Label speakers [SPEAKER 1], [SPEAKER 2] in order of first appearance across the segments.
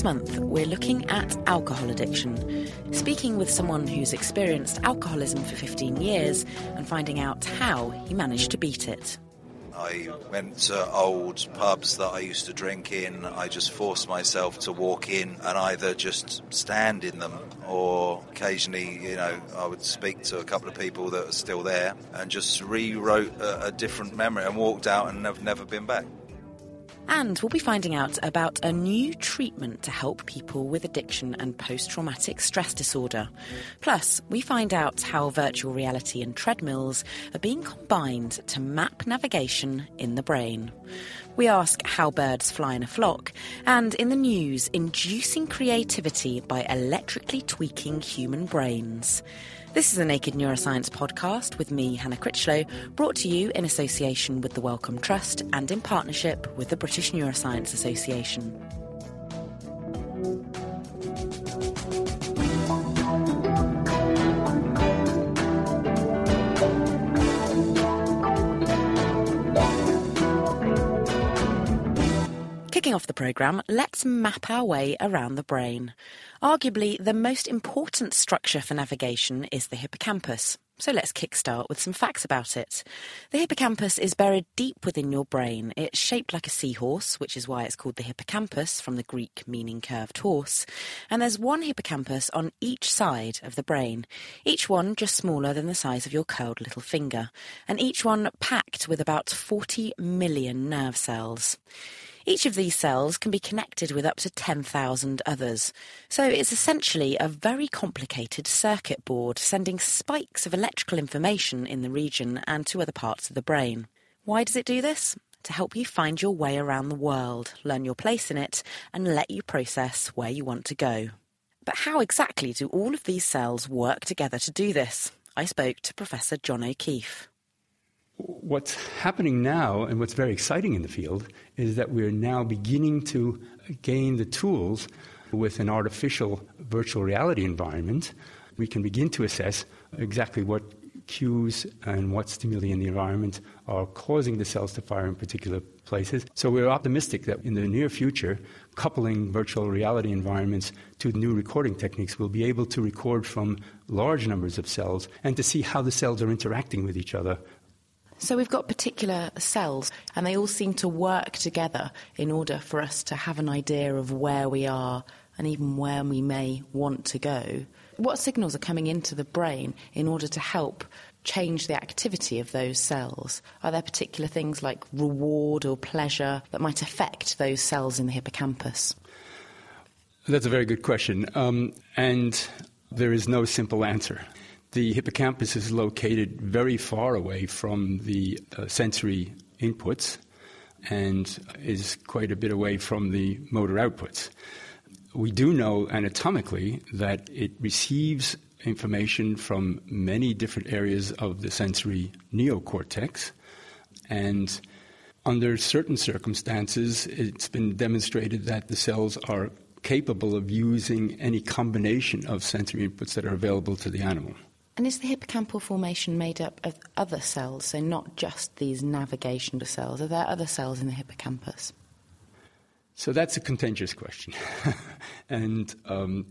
[SPEAKER 1] This month, we're looking at alcohol addiction, speaking with someone who's experienced alcoholism for 15 years and finding out how he managed to beat it.
[SPEAKER 2] I went to old pubs that I used to drink in. I just forced myself to walk in and either just stand in them or occasionally, you know, I would speak to a couple of people that are still there and just rewrote a, a different memory and walked out and have never been back.
[SPEAKER 1] And we'll be finding out about a new treatment to help people with addiction and post traumatic stress disorder. Plus, we find out how virtual reality and treadmills are being combined to map navigation in the brain. We ask how birds fly in a flock, and in the news, inducing creativity by electrically tweaking human brains. This is a Naked Neuroscience podcast with me, Hannah Critchlow, brought to you in association with the Wellcome Trust and in partnership with the British Neuroscience Association. Kicking off the programme, let's map our way around the brain. Arguably, the most important structure for navigation is the hippocampus. So let's kickstart with some facts about it. The hippocampus is buried deep within your brain. It's shaped like a seahorse, which is why it's called the hippocampus, from the Greek meaning curved horse. And there's one hippocampus on each side of the brain, each one just smaller than the size of your curled little finger, and each one packed with about 40 million nerve cells. Each of these cells can be connected with up to 10,000 others. So it's essentially a very complicated circuit board sending spikes of electrical information in the region and to other parts of the brain. Why does it do this? To help you find your way around the world, learn your place in it, and let you process where you want to go. But how exactly do all of these cells work together to do this? I spoke to Professor John O'Keefe.
[SPEAKER 3] What's happening now, and what's very exciting in the field, is that we're now beginning to gain the tools with an artificial virtual reality environment. We can begin to assess exactly what cues and what stimuli in the environment are causing the cells to fire in particular places. So we're optimistic that in the near future, coupling virtual reality environments to new recording techniques, we'll be able to record from large numbers of cells and to see how the cells are interacting with each other
[SPEAKER 1] so we've got particular cells, and they all seem to work together in order for us to have an idea of where we are and even where we may want to go. What signals are coming into the brain in order to help change the activity of those cells? Are there particular things like reward or pleasure that might affect those cells in the hippocampus?
[SPEAKER 3] That's a very good question. Um, and there is no simple answer. The hippocampus is located very far away from the uh, sensory inputs and is quite a bit away from the motor outputs. We do know anatomically that it receives information from many different areas of the sensory neocortex, and under certain circumstances, it's been demonstrated that the cells are capable of using any combination of sensory inputs that are available to the animal.
[SPEAKER 1] And is the hippocampal formation made up of other cells, so not just these navigation cells? Are there other cells in the hippocampus?
[SPEAKER 3] So that's a contentious question. and um,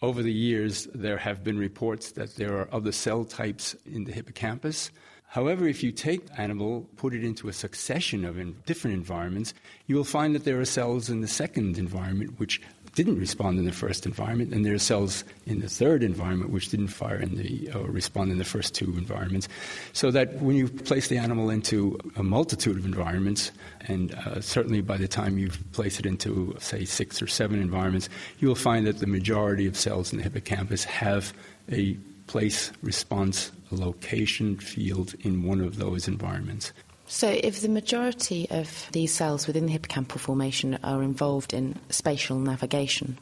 [SPEAKER 3] over the years, there have been reports that there are other cell types in the hippocampus. However, if you take animal, put it into a succession of different environments, you will find that there are cells in the second environment which didn't respond in the first environment, and there are cells in the third environment which didn't fire in the or respond in the first two environments. So that when you place the animal into a multitude of environments, and uh, certainly by the time you place it into say six or seven environments, you will find that the majority of cells in the hippocampus have a place response location field in one of those environments.
[SPEAKER 4] So, if the majority of these cells within the hippocampal formation are involved in spatial navigation,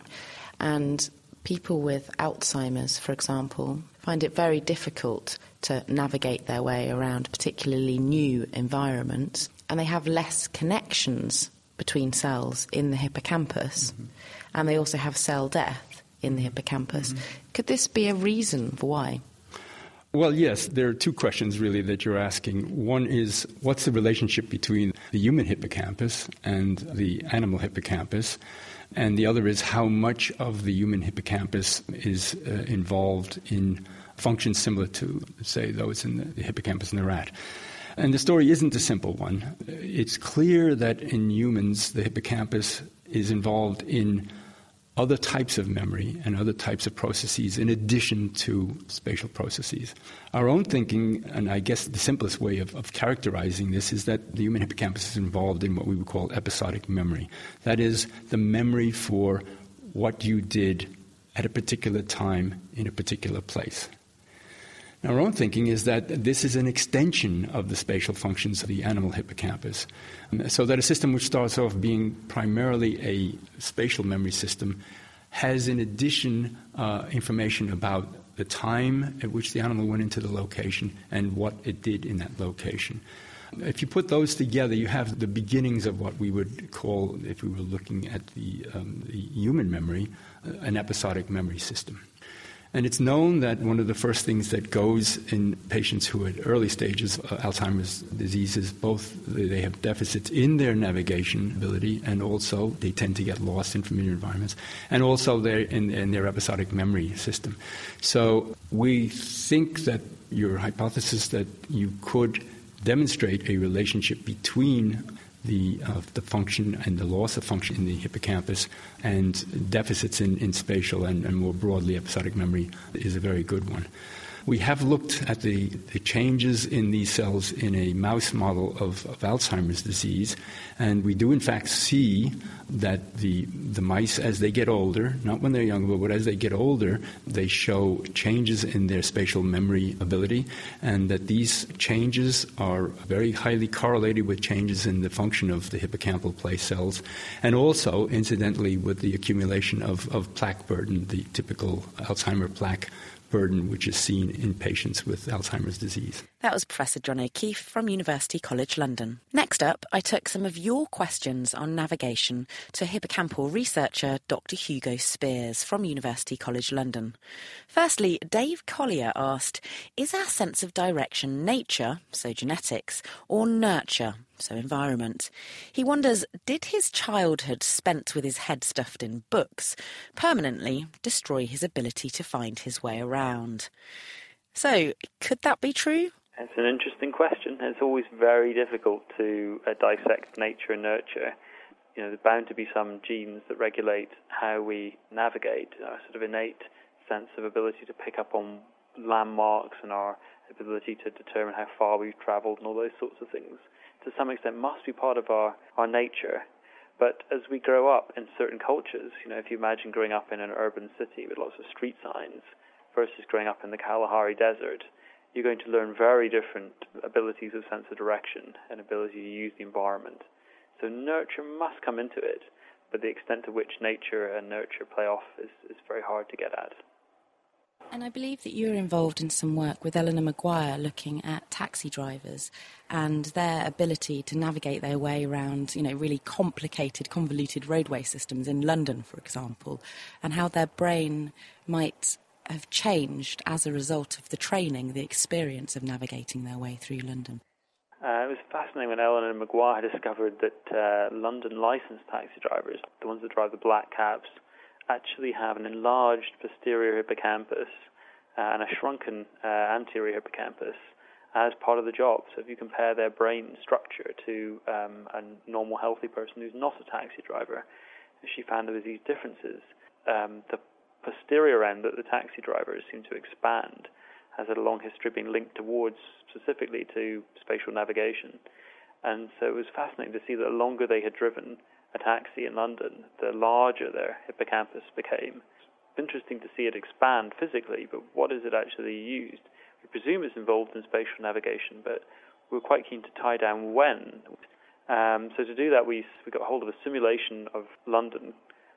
[SPEAKER 4] and people with Alzheimer's, for example, find it very difficult to navigate their way around particularly new environments, and they have less connections between cells in the hippocampus, mm-hmm. and they also have cell death in the hippocampus. Mm-hmm. Could this be a reason for why?
[SPEAKER 3] Well, yes, there are two questions really that you're asking. One is what's the relationship between the human hippocampus and the animal hippocampus? And the other is how much of the human hippocampus is uh, involved in functions similar to, say, those in the, the hippocampus in the rat. And the story isn't a simple one. It's clear that in humans, the hippocampus is involved in other types of memory and other types of processes in addition to spatial processes. Our own thinking, and I guess the simplest way of, of, characterizing this, is that the human hippocampus is involved in what we would call episodic memory. That is, the memory for what you did at a particular time in a particular place. Our own thinking is that this is an extension of the spatial functions of the animal hippocampus. Um, so that a system which starts off being primarily a spatial memory system has, in addition, uh, information about the time at which the animal went into the location and what it did in that location. If you put those together, you have the beginnings of what we would call, if we were looking at the, um, the human memory, uh, an episodic memory system. And it's known that one of the first things that goes in patients who are at early stages of uh, Alzheimer's disease is both they have deficits in their navigation ability and also they tend to get lost in familiar environments and also in, in their episodic memory system. So we think that your hypothesis that you could demonstrate a relationship between the, uh, the function and the loss of function in the hippocampus and deficits in, in spatial and, and more broadly episodic memory is a very good one. We have looked at the, the changes in these cells in a mouse model of, of, Alzheimer's disease, and we do in fact see that the, the mice, as they get older, not when they're younger, but as they get older, they show changes in their spatial memory ability, and that these changes are very highly correlated with changes in the function of the hippocampal place cells, and also, incidentally, with the accumulation of, of plaque burden, the typical Alzheimer plaque burden which is seen in patients with Alzheimer's disease.
[SPEAKER 4] That was Professor John O'Keefe from University College London. Next up, I took some of your questions on navigation to hippocampal researcher Dr. Hugo Spiers from University College London. Firstly, Dave Collier asked Is our sense of direction nature, so genetics, or nurture, so environment. He wonders did his childhood spent with his head stuffed in books permanently destroy his ability to find his way around? So, could that be true?
[SPEAKER 5] It's an interesting question. It's always very difficult to uh, dissect nature and nurture. You know, there's bound to be some genes that regulate how we navigate, our sort of innate sense of ability to pick up on landmarks and our ability to determine how far we've traveled and all those sorts of things to some extent must be part of our, our nature. But as we grow up in certain cultures, you know, if you imagine growing up in an urban city with lots of street signs versus growing up in the Kalahari Desert, you're going to learn very different abilities of sense of direction and ability to use the environment. So nurture must come into it, but the extent to which nature and nurture play off is, is very hard to get at.
[SPEAKER 4] And I believe that you're involved in some work with Eleanor Maguire looking at taxi drivers and their ability to navigate their way around, you know, really complicated, convoluted roadway systems in London, for example, and how their brain might have changed as a result of the training, the experience of navigating their way through London.
[SPEAKER 5] Uh, it was fascinating when Eleanor Maguire discovered that uh, London licensed taxi drivers, the ones that drive the black cabs, actually have an enlarged posterior hippocampus uh, and a shrunken uh, anterior hippocampus as part of the job. So if you compare their brain structure to um, a normal healthy person who's not a taxi driver, she found there was these differences. Um, the posterior end that the taxi drivers seem to expand has had a long history being linked towards specifically to spatial navigation. And so it was fascinating to see that the longer they had driven a taxi in London, the larger their hippocampus became. It's interesting to see it expand physically, but what is it actually used? We presume it's involved in spatial navigation, but we were quite keen to tie down when. Um, so to do that, we we got hold of a simulation of London,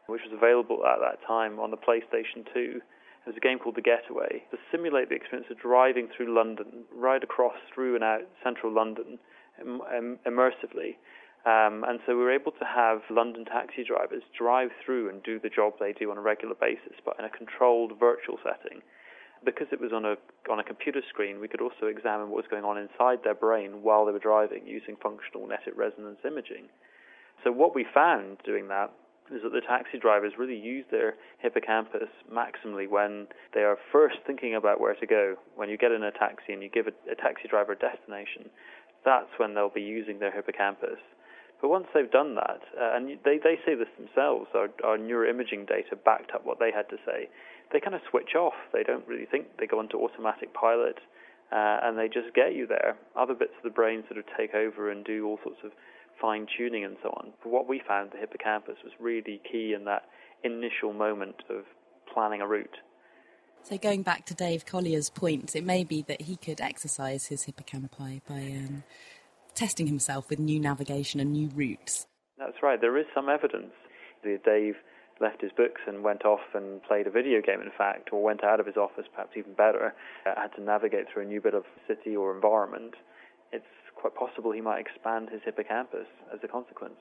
[SPEAKER 5] which was available at that time on the PlayStation 2. It was a game called The Getaway to simulate the experience of driving through London, right across through and out central London, Im- Im- immersively. Um, and so we were able to have London taxi drivers drive through and do the job they do on a regular basis, but in a controlled virtual setting because it was on a on a computer screen, we could also examine what was going on inside their brain while they were driving using functional magnetic resonance imaging. So what we found doing that is that the taxi drivers really use their hippocampus maximally when they are first thinking about where to go. When you get in a taxi and you give a, a taxi driver a destination, that's when they'll be using their hippocampus. But once they've done that, uh, and they, they say this themselves, our, our neuroimaging data backed up what they had to say, they kind of switch off. They don't really think. They go into automatic pilot, uh, and they just get you there. Other bits of the brain sort of take over and do all sorts of fine tuning and so on. But what we found, the hippocampus was really key in that initial moment of planning a route.
[SPEAKER 4] So going back to Dave Collier's point, it may be that he could exercise his hippocampi by um, testing himself with new navigation and new routes.
[SPEAKER 5] That's right. There is some evidence. Dave left his books and went off and played a video game, in fact, or went out of his office, perhaps even better, uh, had to navigate through a new bit of city or environment, quite possible he might expand his hippocampus as a consequence.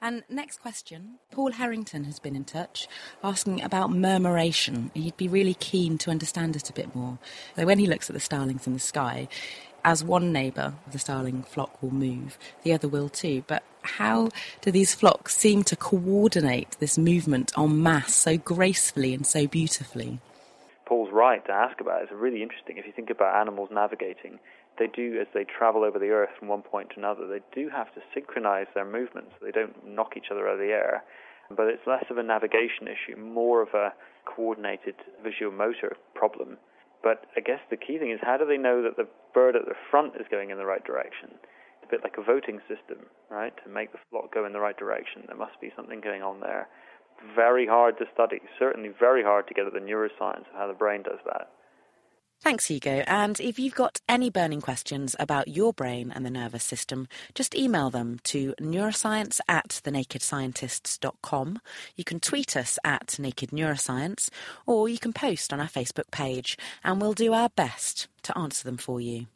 [SPEAKER 4] And next question Paul Harrington has been in touch asking about murmuration. He'd be really keen to understand it a bit more. So, when he looks at the starlings in the sky, as one neighbour of the starling flock will move, the other will too. But how do these flocks seem to coordinate this movement en masse so gracefully and so beautifully?
[SPEAKER 5] Paul's right to ask about it. It's really interesting. If you think about animals navigating, they do, as they travel over the earth from one point to another, they do have to synchronize their movements. So they don't knock each other out of the air. But it's less of a navigation issue, more of a coordinated visual motor problem. But I guess the key thing is how do they know that the bird at the front is going in the right direction? It's a bit like a voting system, right? To make the flock go in the right direction, there must be something going on there. Very hard to study, certainly very hard to get at the neuroscience of how the brain does that.
[SPEAKER 4] Thanks, Hugo. And if you've got any burning questions about your brain and the nervous system, just email them to neuroscience at thenakedscientists.com. You can tweet us at Naked Neuroscience, or you can post on our Facebook page, and we'll do our best to answer them for you.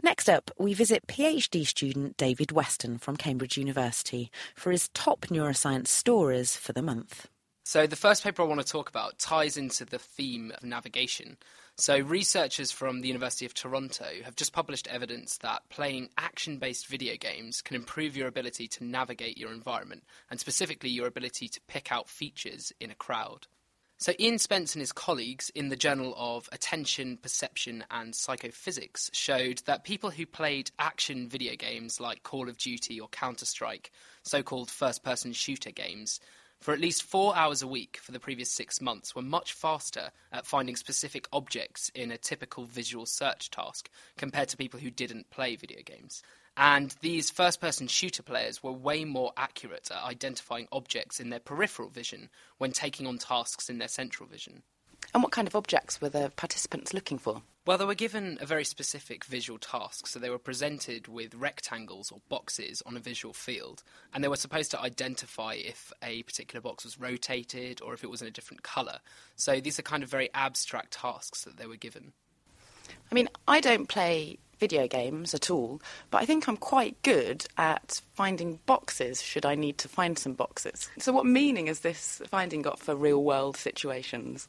[SPEAKER 4] Next up, we visit PhD student David Weston from Cambridge University for his top neuroscience stories for the month.
[SPEAKER 6] So, the first paper I want to talk about ties into the theme of navigation. So, researchers from the University of Toronto have just published evidence that playing action based video games can improve your ability to navigate your environment, and specifically your ability to pick out features in a crowd. So, Ian Spence and his colleagues in the Journal of Attention, Perception and Psychophysics showed that people who played action video games like Call of Duty or Counter Strike, so called first person shooter games, for at least four hours a week for the previous six months were much faster at finding specific objects in a typical visual search task compared to people who didn't play video games. And these first person shooter players were way more accurate at identifying objects in their peripheral vision when taking on tasks in their central vision.
[SPEAKER 4] And what kind of objects were the participants looking for?
[SPEAKER 6] Well, they were given a very specific visual task. So they were presented with rectangles or boxes on a visual field, and they were supposed to identify if a particular box was rotated or if it was in a different colour. So these are kind of very abstract tasks that they were given.
[SPEAKER 4] I mean, I don't play video games at all, but I think I'm quite good at finding boxes should I need to find some boxes. So, what meaning has this finding got for real world situations?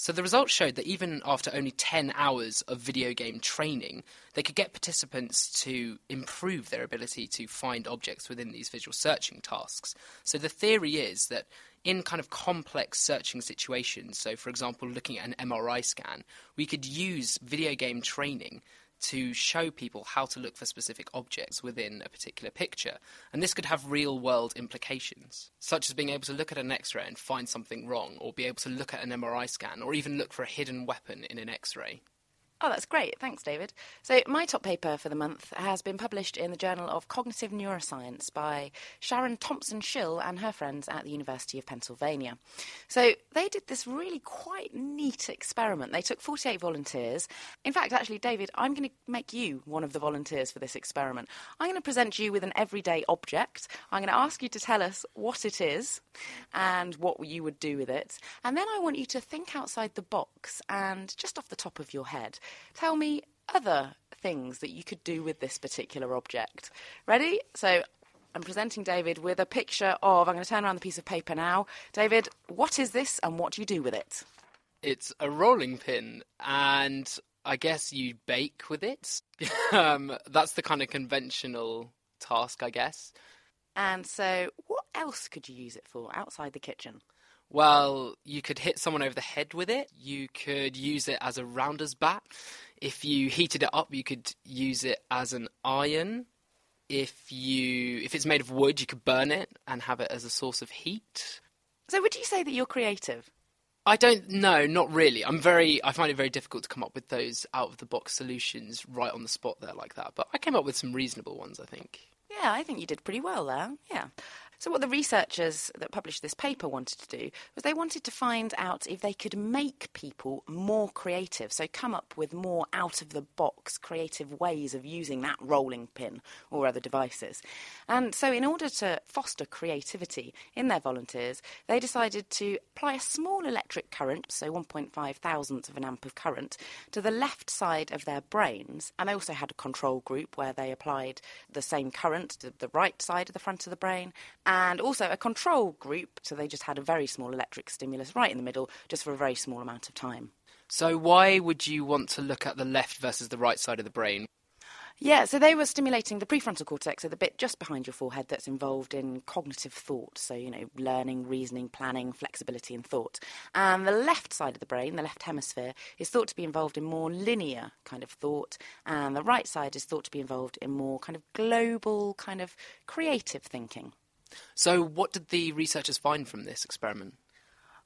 [SPEAKER 6] So the results showed that even after only 10 hours of video game training, they could get participants to improve their ability to find objects within these visual searching tasks. So the theory is that in kind of complex searching situations, so for example, looking at an MRI scan, we could use video game training to show people how to look for specific objects within a particular picture. And this could have real world implications, such as being able to look at an X ray and find something wrong, or be able to look at an MRI scan, or even look for a hidden weapon in an X ray.
[SPEAKER 4] Oh, that's great. Thanks, David. So, my top paper for the month has been published in the Journal of Cognitive Neuroscience by Sharon Thompson Schill and her friends at the University of Pennsylvania. So, they did this really quite neat experiment. They took 48 volunteers. In fact, actually, David, I'm going to make you one of the volunteers for this experiment. I'm going to present you with an everyday object. I'm going to ask you to tell us what it is and what you would do with it. And then I want you to think outside the box and just off the top of your head Tell me other things that you could do with this particular object. Ready? So I'm presenting David with a picture of, I'm going to turn around the piece of paper now. David, what is this and what do you do with it?
[SPEAKER 6] It's a rolling pin, and I guess you bake with it. um, that's the kind of conventional task, I guess.
[SPEAKER 4] And so, what else could you use it for outside the kitchen?
[SPEAKER 6] Well, you could hit someone over the head with it. You could use it as a rounder's bat. If you heated it up, you could use it as an iron. If you if it's made of wood, you could burn it and have it as a source of heat.
[SPEAKER 4] So would you say that you're creative?
[SPEAKER 6] I don't know, not really. I'm very I find it very difficult to come up with those out of the box solutions right on the spot there like that. But I came up with some reasonable ones, I think.
[SPEAKER 4] Yeah, I think you did pretty well there. Yeah. So, what the researchers that published this paper wanted to do was they wanted to find out if they could make people more creative, so come up with more out of the box creative ways of using that rolling pin or other devices. And so, in order to foster creativity in their volunteers, they decided to apply a small electric current, so 1.5 thousandths of an amp of current, to the left side of their brains. And they also had a control group where they applied the same current to the right side of the front of the brain and also a control group. So they just had a very small electric stimulus right in the middle, just for a very small amount of time.
[SPEAKER 6] So, why would you want to look at the left versus the right side of the brain?
[SPEAKER 4] Yeah, so they were stimulating the prefrontal cortex, so the bit just behind your forehead that's involved in cognitive thought. So, you know, learning, reasoning, planning, flexibility, and thought. And the left side of the brain, the left hemisphere, is thought to be involved in more linear kind of thought. And the right side is thought to be involved in more kind of global, kind of creative thinking.
[SPEAKER 6] So, what did the researchers find from this experiment?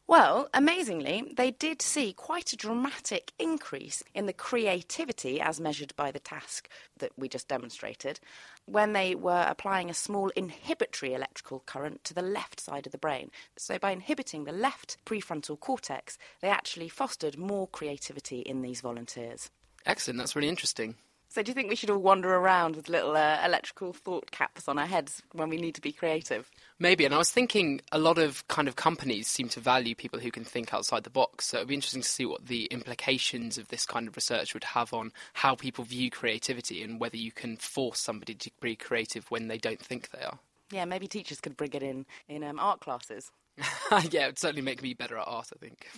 [SPEAKER 4] Well, amazingly, they did see quite a dramatic increase in the creativity as measured by the task that we just demonstrated when they were applying a small inhibitory electrical current to the left side of the brain. So, by inhibiting the left prefrontal cortex, they actually fostered more creativity in these volunteers.
[SPEAKER 6] Excellent, that's really interesting.
[SPEAKER 4] So, do you think we should all wander around with little uh, electrical thought caps on our heads when we need to be creative?
[SPEAKER 6] Maybe. And I was thinking a lot of kind of companies seem to value people who can think outside the box. So, it'd be interesting to see what the implications of this kind of research would have on how people view creativity and whether you can force somebody to be creative when they don't think they are.
[SPEAKER 4] Yeah, maybe teachers could bring it in in um, art classes.
[SPEAKER 6] yeah, it would certainly make me better at art, I think.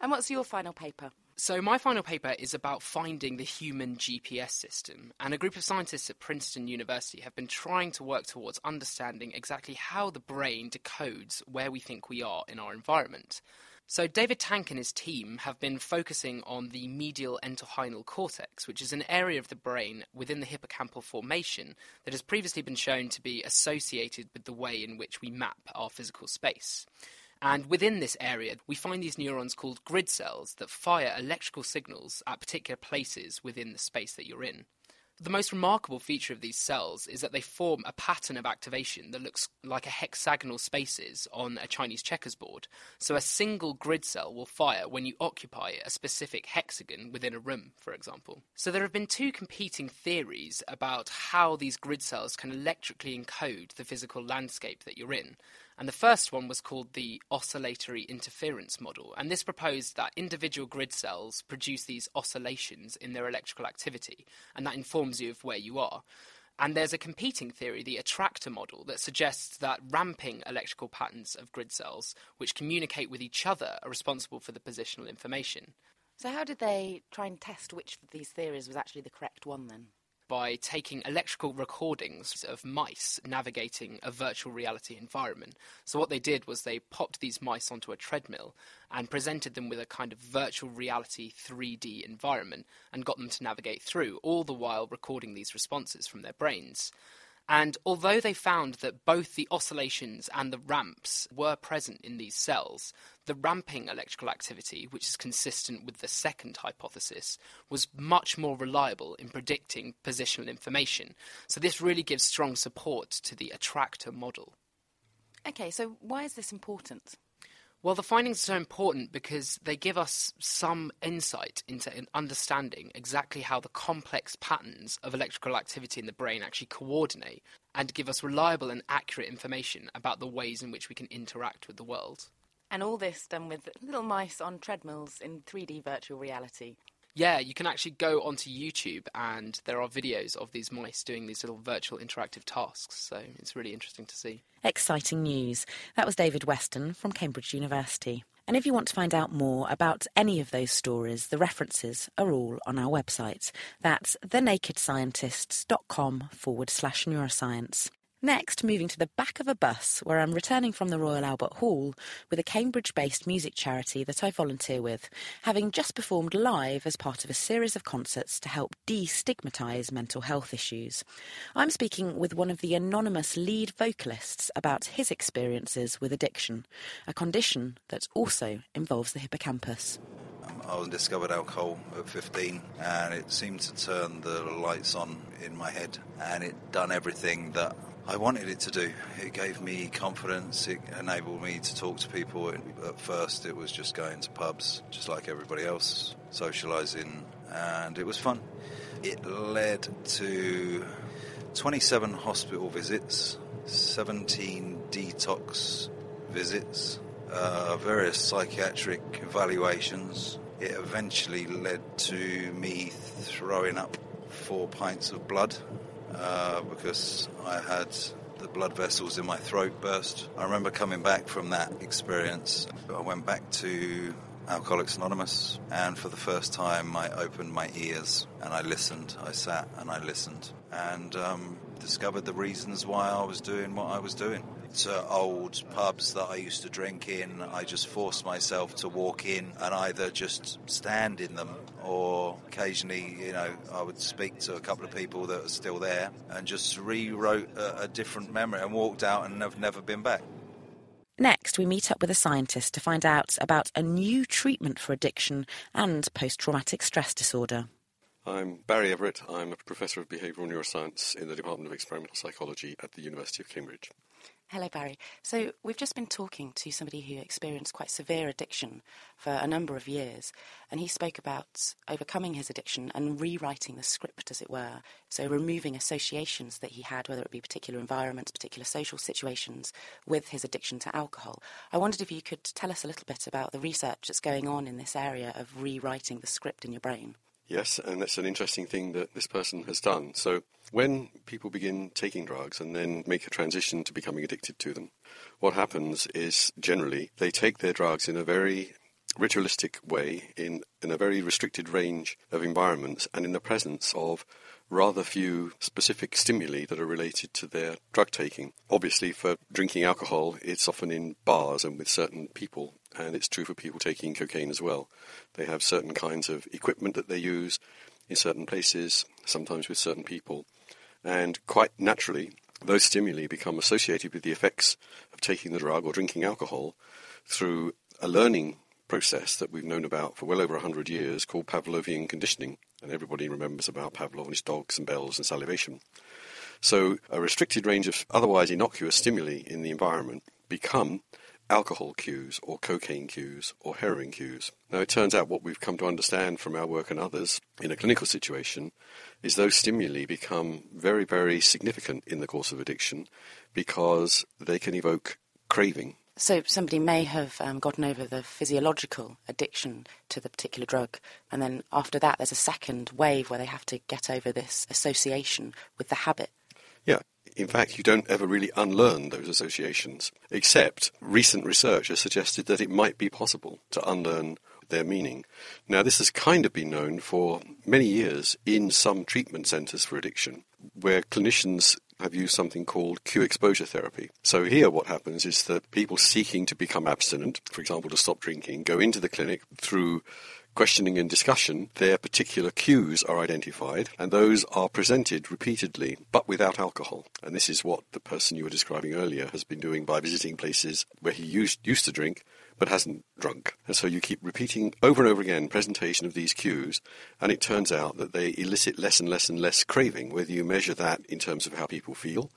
[SPEAKER 4] And what's your final paper?
[SPEAKER 6] So, my final paper is about finding the human GPS system, and a group of scientists at Princeton University have been trying to work towards understanding exactly how the brain decodes where we think we are in our environment. So, David Tank and his team have been focusing on the medial entorhinal cortex, which is an area of the brain within the hippocampal formation that has previously been shown to be associated with the way in which we map our physical space. And within this area, we find these neurons called grid cells that fire electrical signals at particular places within the space that you're in. The most remarkable feature of these cells is that they form a pattern of activation that looks like a hexagonal spaces on a Chinese checkers board. So a single grid cell will fire when you occupy a specific hexagon within a room, for example. So there have been two competing theories about how these grid cells can electrically encode the physical landscape that you're in. And the first one was called the oscillatory interference model. And this proposed that individual grid cells produce these oscillations in their electrical activity, and that informs you of where you are. And there's a competing theory, the attractor model, that suggests that ramping electrical patterns of grid cells, which communicate with each other, are responsible for the positional information.
[SPEAKER 4] So, how did they try and test which of these theories was actually the correct one then?
[SPEAKER 6] By taking electrical recordings of mice navigating a virtual reality environment. So, what they did was they popped these mice onto a treadmill and presented them with a kind of virtual reality 3D environment and got them to navigate through, all the while recording these responses from their brains. And although they found that both the oscillations and the ramps were present in these cells, the ramping electrical activity, which is consistent with the second hypothesis, was much more reliable in predicting positional information. So this really gives strong support to the attractor model.
[SPEAKER 4] Okay, so why is this important?
[SPEAKER 6] Well, the findings are so important because they give us some insight into understanding exactly how the complex patterns of electrical activity in the brain actually coordinate and give us reliable and accurate information about the ways in which we can interact with the world.
[SPEAKER 4] And all this done with little mice on treadmills in 3D virtual reality.
[SPEAKER 6] Yeah, you can actually go onto YouTube and there are videos of these mice doing these little virtual interactive tasks. So it's really interesting to see.
[SPEAKER 4] Exciting news. That was David Weston from Cambridge University. And if you want to find out more about any of those stories, the references are all on our website. That's thenakedscientists.com forward slash neuroscience. Next, moving to the back of a bus where I'm returning from the Royal Albert Hall with a Cambridge based music charity that I volunteer with, having just performed live as part of a series of concerts to help destigmatise mental health issues. I'm speaking with one of the anonymous lead vocalists about his experiences with addiction, a condition that also involves the hippocampus.
[SPEAKER 2] I discovered alcohol at 15 and it seemed to turn the lights on in my head and it done everything that I wanted it to do. It gave me confidence. It enabled me to talk to people. At first, it was just going to pubs, just like everybody else, socialising, and it was fun. It led to 27 hospital visits, 17 detox visits, uh, various psychiatric evaluations. It eventually led to me throwing up four pints of blood uh, because I had the blood vessels in my throat burst. I remember coming back from that experience. I went back to Alcoholics Anonymous, and for the first time, I opened my ears and I listened. I sat and I listened and um, discovered the reasons why I was doing what I was doing to old pubs that I used to drink in. I just forced myself to walk in and either just stand in them or occasionally, you know, I would speak to a couple of people that are still there and just rewrote a, a different memory and walked out and have never been back.
[SPEAKER 4] Next, we meet up with a scientist to find out about a new treatment for addiction and post traumatic stress disorder.
[SPEAKER 7] I'm Barry Everitt. I'm a professor of behavioural neuroscience in the Department of Experimental Psychology at the University of Cambridge.
[SPEAKER 4] Hello, Barry. So, we've just been talking to somebody who experienced quite severe addiction for a number of years, and he spoke about overcoming his addiction and rewriting the script, as it were. So, removing associations that he had, whether it be particular environments, particular social situations, with his addiction to alcohol. I wondered if you could tell us a little bit about the research that's going on in this area of rewriting the script in your brain.
[SPEAKER 7] Yes, and that's an interesting thing that this person has done. So, when people begin taking drugs and then make a transition to becoming addicted to them, what happens is generally they take their drugs in a very ritualistic way, in, in a very restricted range of environments, and in the presence of rather few specific stimuli that are related to their drug taking. Obviously, for drinking alcohol, it's often in bars and with certain people, and it's true for people taking cocaine as well. They have certain kinds of equipment that they use in certain places, sometimes with certain people, and quite naturally, those stimuli become associated with the effects of taking the drug or drinking alcohol through a learning process that we've known about for well over 100 years called Pavlovian conditioning. And everybody remembers about Pavlov and his dogs and bells and salivation. So a restricted range of otherwise innocuous stimuli in the environment become alcohol cues or cocaine cues or heroin cues. Now it turns out what we've come to understand from our work and others in a clinical situation is those stimuli become very, very significant in the course of addiction because they can evoke craving
[SPEAKER 4] so somebody may have um, gotten over the physiological addiction to the particular drug, and then after that, there's a second wave where they have to get over this association with the habit.
[SPEAKER 7] Yeah. In fact, you don't ever really unlearn those associations, except recent research has suggested that it might be possible to unlearn their meaning. Now, this has kind of been known for many years in some treatment centres for addiction, where clinicians have used something called cue exposure therapy. So here what happens is that people seeking to become abstinent, for example to stop drinking, go into the clinic through questioning and discussion, their particular cues are identified, and those are presented repeatedly, but without alcohol. And this is what the person you were describing earlier has been doing by visiting places where he used, used to drink but hasn't drunk. And so you keep repeating over and over again presentation of these cues, and it turns out that they elicit less and less and less craving, whether you measure that in terms of how people feel,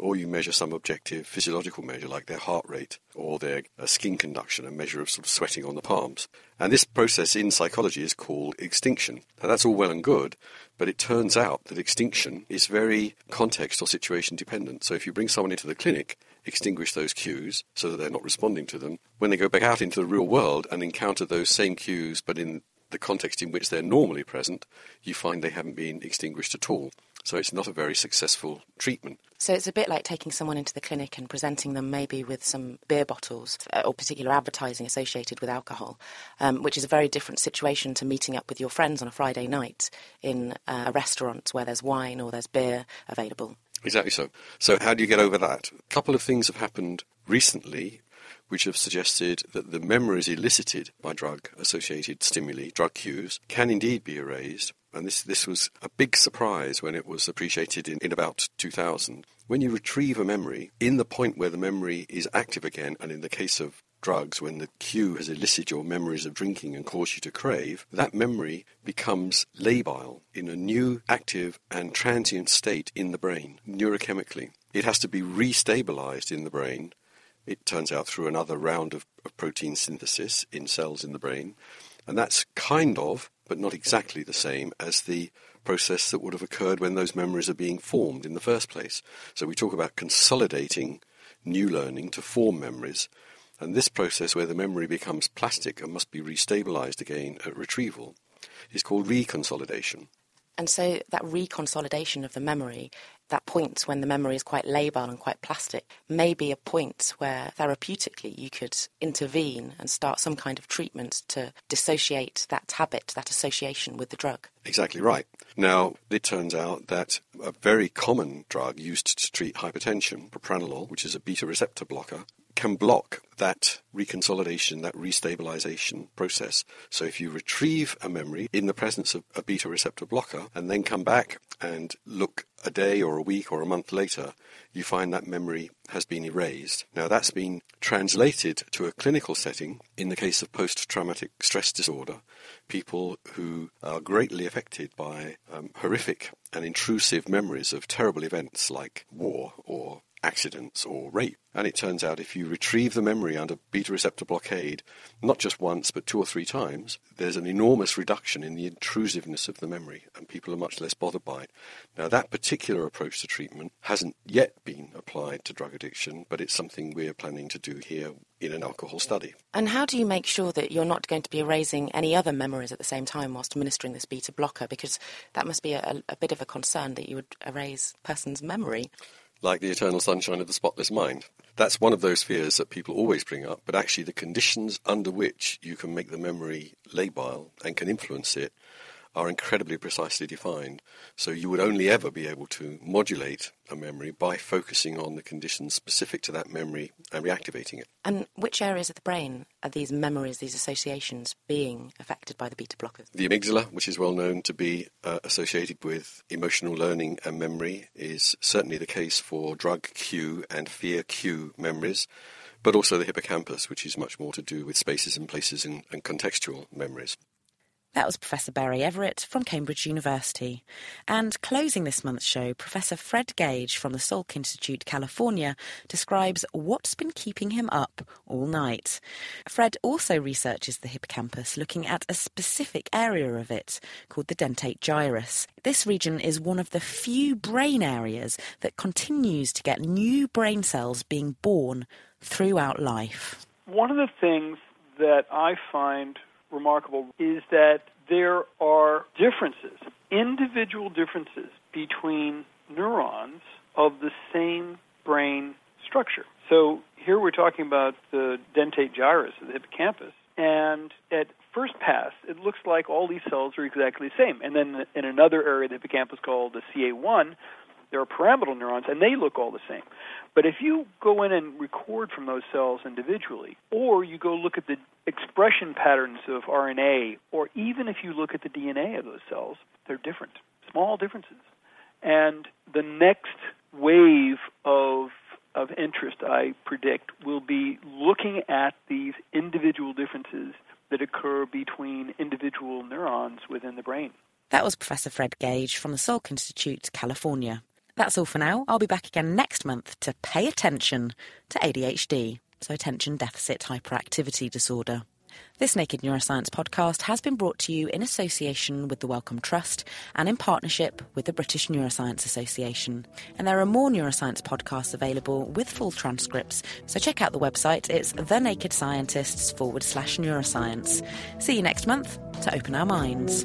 [SPEAKER 7] or you measure some objective physiological measure like their heart rate or their uh, skin conduction, a measure of sort of sweating on the palms. And this process in psychology is called extinction. Now that's all well and good, but it turns out that extinction is very context or situation dependent. So if you bring someone into the clinic, extinguish those cues so that they're not responding to them, when they go back out into the real world and encounter those same cues but in the context in which they're normally present, you find they haven't been extinguished at all. So it's not a very successful treatment.
[SPEAKER 4] So it's a bit like taking someone into the clinic and presenting them maybe with some beer bottles uh, or particular advertising associated with alcohol, um, which is a very different situation to meeting up with your friends on a Friday night in uh, a restaurant where there's wine or there's beer available.
[SPEAKER 7] Exactly so. So how do you get over that? A couple of things have happened recently which have suggested that the memories elicited by drug associated stimuli, drug cues, can indeed be erased and this, this was a big surprise when it was appreciated in, in about 2000. When you retrieve a memory, in the point where the memory is active again, and in the case of drugs, when the cue has elicited your memories of drinking and caused you to crave, that memory becomes labile in a new active and transient state in the brain, neurochemically. It has to be restabilized in the brain. It turns out through another round of, of protein synthesis in cells in the brain. And that's kind of but not exactly the same as the process that would have occurred when those memories are being formed in the first place. So we talk about consolidating new learning to form memories. And this process, where the memory becomes plastic and must be restabilized again at retrieval, is called reconsolidation.
[SPEAKER 4] And so that reconsolidation of the memory, that point when the memory is quite labile and quite plastic, may be a point where therapeutically you could intervene and start some kind of treatment to dissociate that habit, that association with the drug.
[SPEAKER 7] Exactly right. Now, it turns out that a very common drug used to treat hypertension, propranolol, which is a beta receptor blocker, can block that reconsolidation, that restabilization process. So if you retrieve a memory in the presence of a beta receptor blocker and then come back and look a day or a week or a month later, you find that memory has been erased. Now that's been translated to a clinical setting in the case of post-traumatic stress disorder, people who are greatly affected by um, horrific and intrusive memories of terrible events like war or accidents or rape. And it turns out if you retrieve the memory under beta receptor blockade, not just once but two or three times, there's an enormous reduction in the intrusiveness of the memory, and people are much less bothered by it. Now, that particular approach to treatment hasn't yet been applied to drug addiction, but it's something we're planning to do here in an alcohol study.
[SPEAKER 4] And how do you make sure that you're not going to be erasing any other memories at the same time whilst administering this beta blocker? Because that must be a, a bit of a concern that you would erase a person's memory
[SPEAKER 7] like the eternal sunshine of the spotless mind. That's one of those fears that people always bring up, but actually the conditions under which you can make the memory labile and can influence it are incredibly precisely defined. So you would only ever be able to modulate a memory by focusing on the conditions specific to that memory and reactivating it.
[SPEAKER 4] And which areas of the brain are these memories, these associations being affected by the beta blockers?
[SPEAKER 7] The amygdala, which is well known to be uh, associated with emotional learning and memory, is certainly the case for drug cue and fear cue memories but also the hippocampus, which is much more to do with spaces and places and, and contextual memories.
[SPEAKER 4] That was Professor Barry Everitt from Cambridge University. And closing this month's show, Professor Fred Gage from the Salk Institute, California, describes what's been keeping him up all night. Fred also researches the hippocampus, looking at a specific area of it called the dentate gyrus. This region is one of the few brain areas that continues to get new brain cells being born throughout life.
[SPEAKER 8] One of the things that I find remarkable is that there are differences, individual differences between neurons of the same brain structure. So here we're talking about the dentate gyrus of the hippocampus, And at first pass, it looks like all these cells are exactly the same. And then in another area of the hippocampus called the CA1, there are pyramidal neurons, and they look all the same. But if you go in and record from those cells individually, or you go look at the expression patterns of RNA, or even if you look at the DNA of those cells, they're different, small differences. And the next wave of of interest, I predict, will be looking at these individual differences that occur between individual neurons within the brain.
[SPEAKER 1] That was Professor Fred Gage from the Salk Institute, California. That's all for now. I'll be back again next month to pay attention to ADHD, so attention deficit hyperactivity disorder. This Naked Neuroscience podcast has been brought to you in association with the Wellcome Trust and in partnership with the British Neuroscience Association. And there are more neuroscience podcasts available with full transcripts, so check out the website. It's The Naked Scientists forward slash neuroscience. See you next month to open our minds.